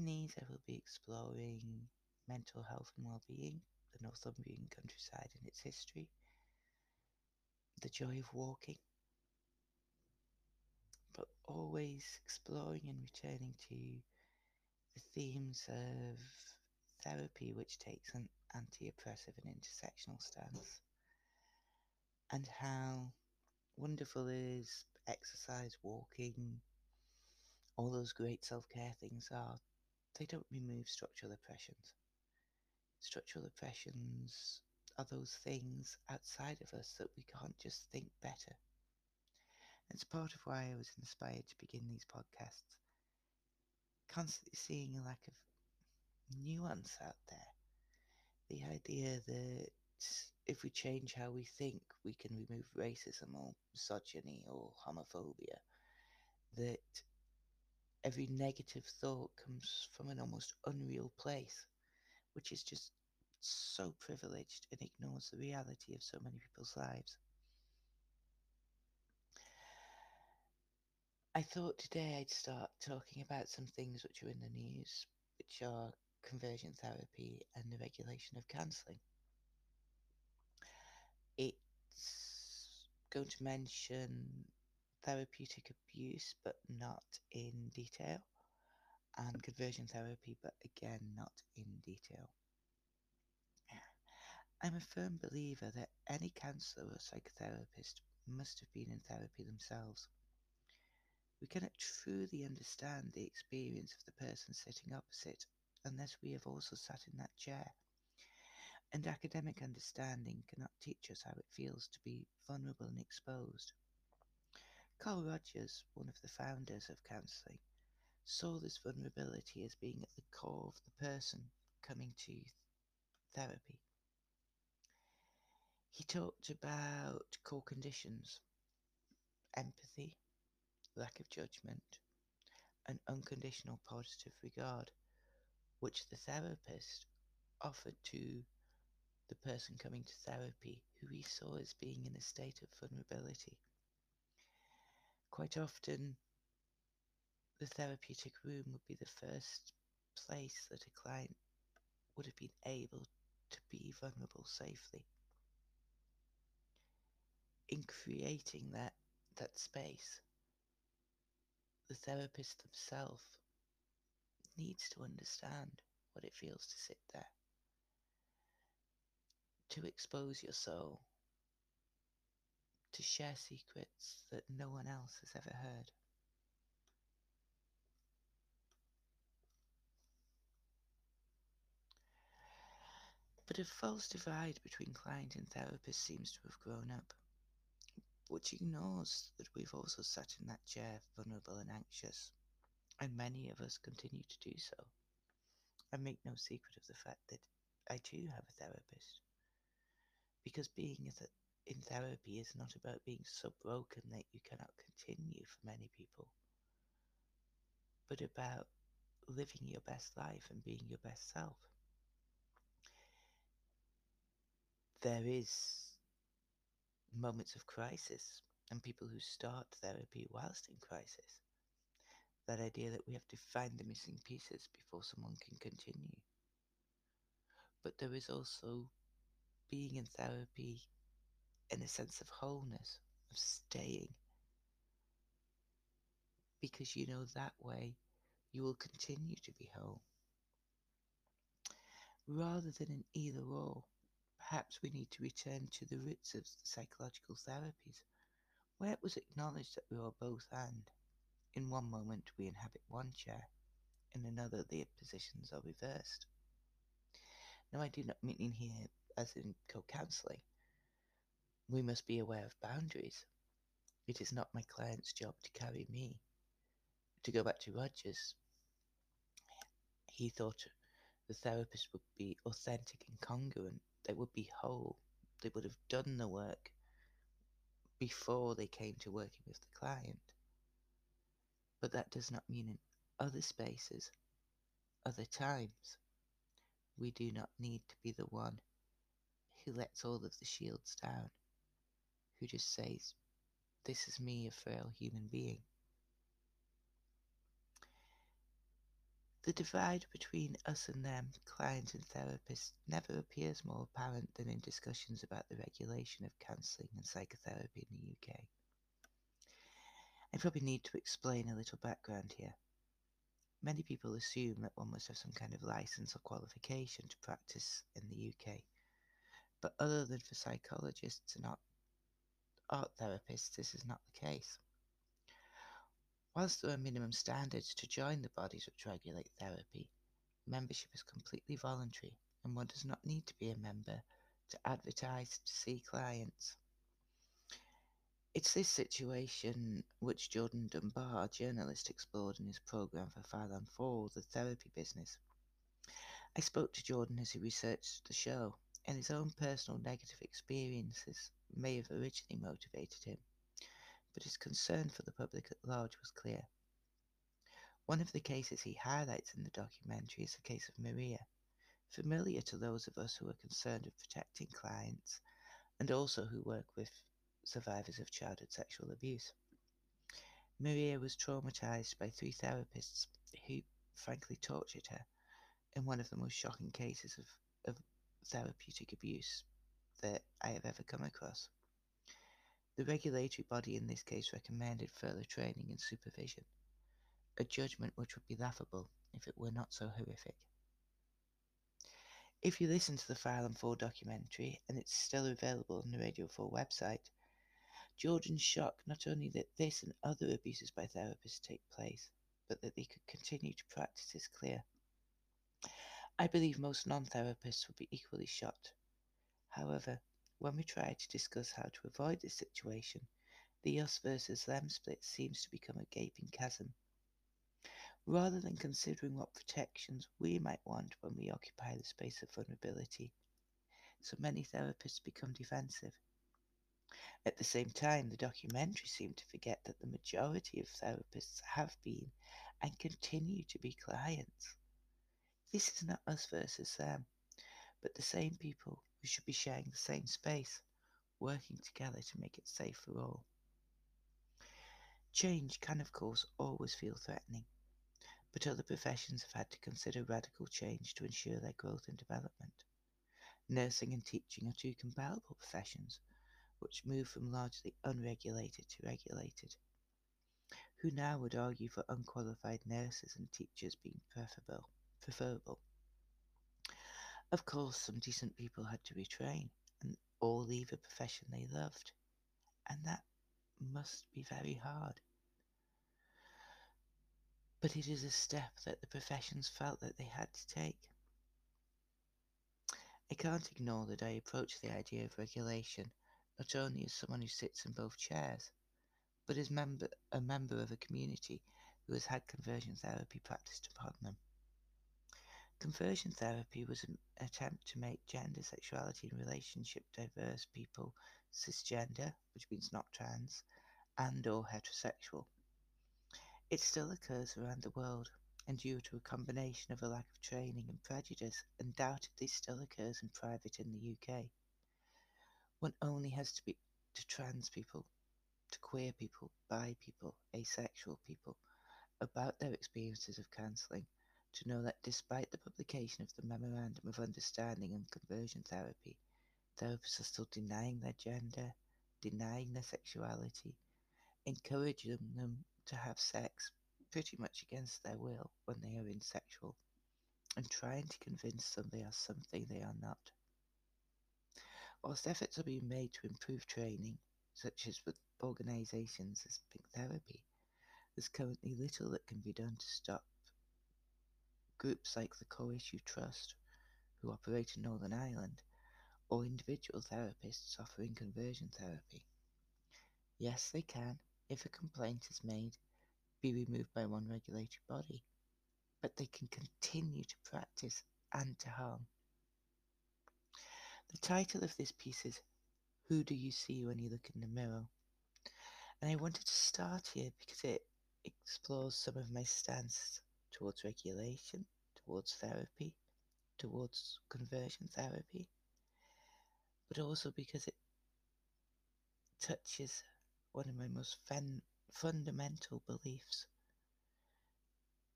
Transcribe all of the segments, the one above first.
In these, I will be exploring mental health and well-being, the Northumbrian countryside and its history, the joy of walking, but always exploring and returning to the themes of therapy, which takes an anti-oppressive and intersectional stance, and how wonderful is exercise, walking, all those great self-care things are, they don't remove structural oppressions. Structural oppressions are those things outside of us that we can't just think better. It's part of why I was inspired to begin these podcasts. Constantly seeing a lack of nuance out there. The idea that if we change how we think, we can remove racism or misogyny or homophobia. That every negative thought comes from an almost unreal place, which is just so privileged and ignores the reality of so many people's lives. I thought today I'd start talking about some things which are in the news, which are conversion therapy and the regulation of counselling. It's going to mention therapeutic abuse, but not in detail, and conversion therapy, but again, not in detail. I'm a firm believer that any counsellor or psychotherapist must have been in therapy themselves. We cannot truly understand the experience of the person sitting opposite unless we have also sat in that chair. And academic understanding cannot teach us how it feels to be vulnerable and exposed. Carl Rogers, one of the founders of counselling, saw this vulnerability as being at the core of the person coming to therapy. He talked about core conditions empathy, lack of judgment, and unconditional positive regard, which the therapist offered to the person coming to therapy who he saw as being in a state of vulnerability. Quite often, the therapeutic room would be the first place that a client would have been able to be vulnerable safely. In creating that, that space, the therapist themselves needs to understand what it feels to sit there, to expose your soul, to share secrets that no one else has ever heard. But a false divide between client and therapist seems to have grown up which ignores that we've also sat in that chair vulnerable and anxious, and many of us continue to do so. I make no secret of the fact that I too have a therapist. Because being in therapy is not about being so broken that you cannot continue for many people, but about living your best life and being your best self. There is moments of crisis and people who start therapy whilst in crisis. That idea that we have to find the missing pieces before someone can continue. But there is also being in therapy in a sense of wholeness, of staying. Because you know that way you will continue to be whole. Rather than an either or, Perhaps we need to return to the roots of psychological therapies, where it was acknowledged that we are both and. In one moment we inhabit one chair, in another the positions are reversed. Now I do not mean in here as in co-counselling. We must be aware of boundaries. It is not my client's job to carry me. To go back to Rogers, he thought the therapist would be authentic and congruent they would be whole. They would have done the work before they came to working with the client. But that does not mean in other spaces, other times, we do not need to be the one who lets all of the shields down, who just says, This is me, a frail human being. The divide between us and them, clients and therapists, never appears more apparent than in discussions about the regulation of counselling and psychotherapy in the UK. I probably need to explain a little background here. Many people assume that one must have some kind of license or qualification to practice in the UK. But other than for psychologists and art therapists, this is not the case. Whilst there are minimum standards to join the bodies which regulate therapy, membership is completely voluntary and one does not need to be a member to advertise to see clients. It's this situation which Jordan Dunbar, journalist, explored in his programme for File on 4, The Therapy Business. I spoke to Jordan as he researched the show, and his own personal negative experiences may have originally motivated him, but his concern for the public at large was clear. One of the cases he highlights in the documentary is the case of Maria, familiar to those of us who are concerned with protecting clients and also who work with survivors of childhood sexual abuse. Maria was traumatized by three therapists who frankly tortured her in one of the most shocking cases of, of therapeutic abuse that I have ever come across. The regulatory body in this case recommended further training and supervision, a judgment which would be laughable if it were not so horrific. If you listen to the file Phylum 4 documentary, and it's still available on the Radio 4 website, Jordan's shock not only that this and other abuses by therapists take place, but that they could continue to practice is clear. I believe most non therapists would be equally shocked. However, when we try to discuss how to avoid this situation, the us versus them split seems to become a gaping chasm. Rather than considering what protections we might want when we occupy the space of vulnerability, so many therapists become defensive at the same time, the documentary seemed to forget that the majority of therapists have been and continue to be clients. This is not us versus them, but the same people who should be sharing the same space, working together to make it safe for all. Change can, of course, always feel threatening, but other professions have had to consider radical change to ensure their growth and development. Nursing and teaching are two comparable professions which moved from largely unregulated to regulated. Who now would argue for unqualified nurses and teachers being preferable? preferable? Of course, some decent people had to retrain and all leave a profession they loved, and that must be very hard. But it is a step that the professions felt that they had to take. I can't ignore that I approach the idea of regulation not only as someone who sits in both chairs, but as member, a member of a community who has had conversion therapy practiced upon them. Conversion therapy was an attempt to make gender, sexuality, and relationship diverse people cisgender, which means not trans, and or heterosexual. It still occurs around the world, and due to a combination of a lack of training and prejudice, undoubtedly still occurs in private in the UK. One only has to be to trans people, to queer people, bi people, asexual people, about their experiences of counselling, to know that despite the publication of the Memorandum of Understanding on Conversion Therapy, therapists are still denying their gender, denying their sexuality, encouraging them to have sex pretty much against their will when they are insexual, and trying to convince them they are something they are not. Whilst efforts are being made to improve training, such as with organisations as Pink Therapy, there's currently little that can be done to stop groups like the Core Issues Trust, who operate in Northern Ireland, or individual therapists offering conversion therapy. Yes, they can, if a complaint is made, be removed by one regulatory body, but they can continue to practice and to harm. The title of this piece is Who Do You See When You Look in the Mirror? And I wanted to start here because it explores some of my stance towards regulation, towards therapy, towards conversion therapy, but also because it touches one of my most fundamental beliefs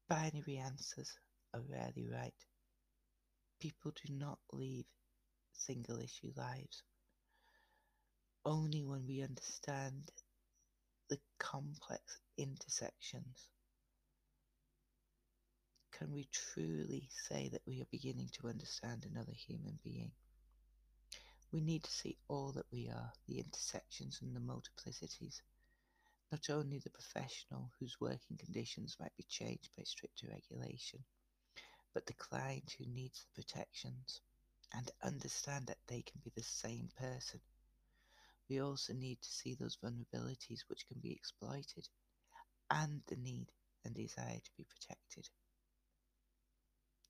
binary answers are rarely right. People do not leave single issue lives. Only when we understand the complex intersections can we truly say that we are beginning to understand another human being. We need to see all that we are, the intersections and the multiplicities. Not only the professional whose working conditions might be changed by stricter regulation, but the client who needs the protections and understand that they can be the same person. We also need to see those vulnerabilities which can be exploited and the need and desire to be protected.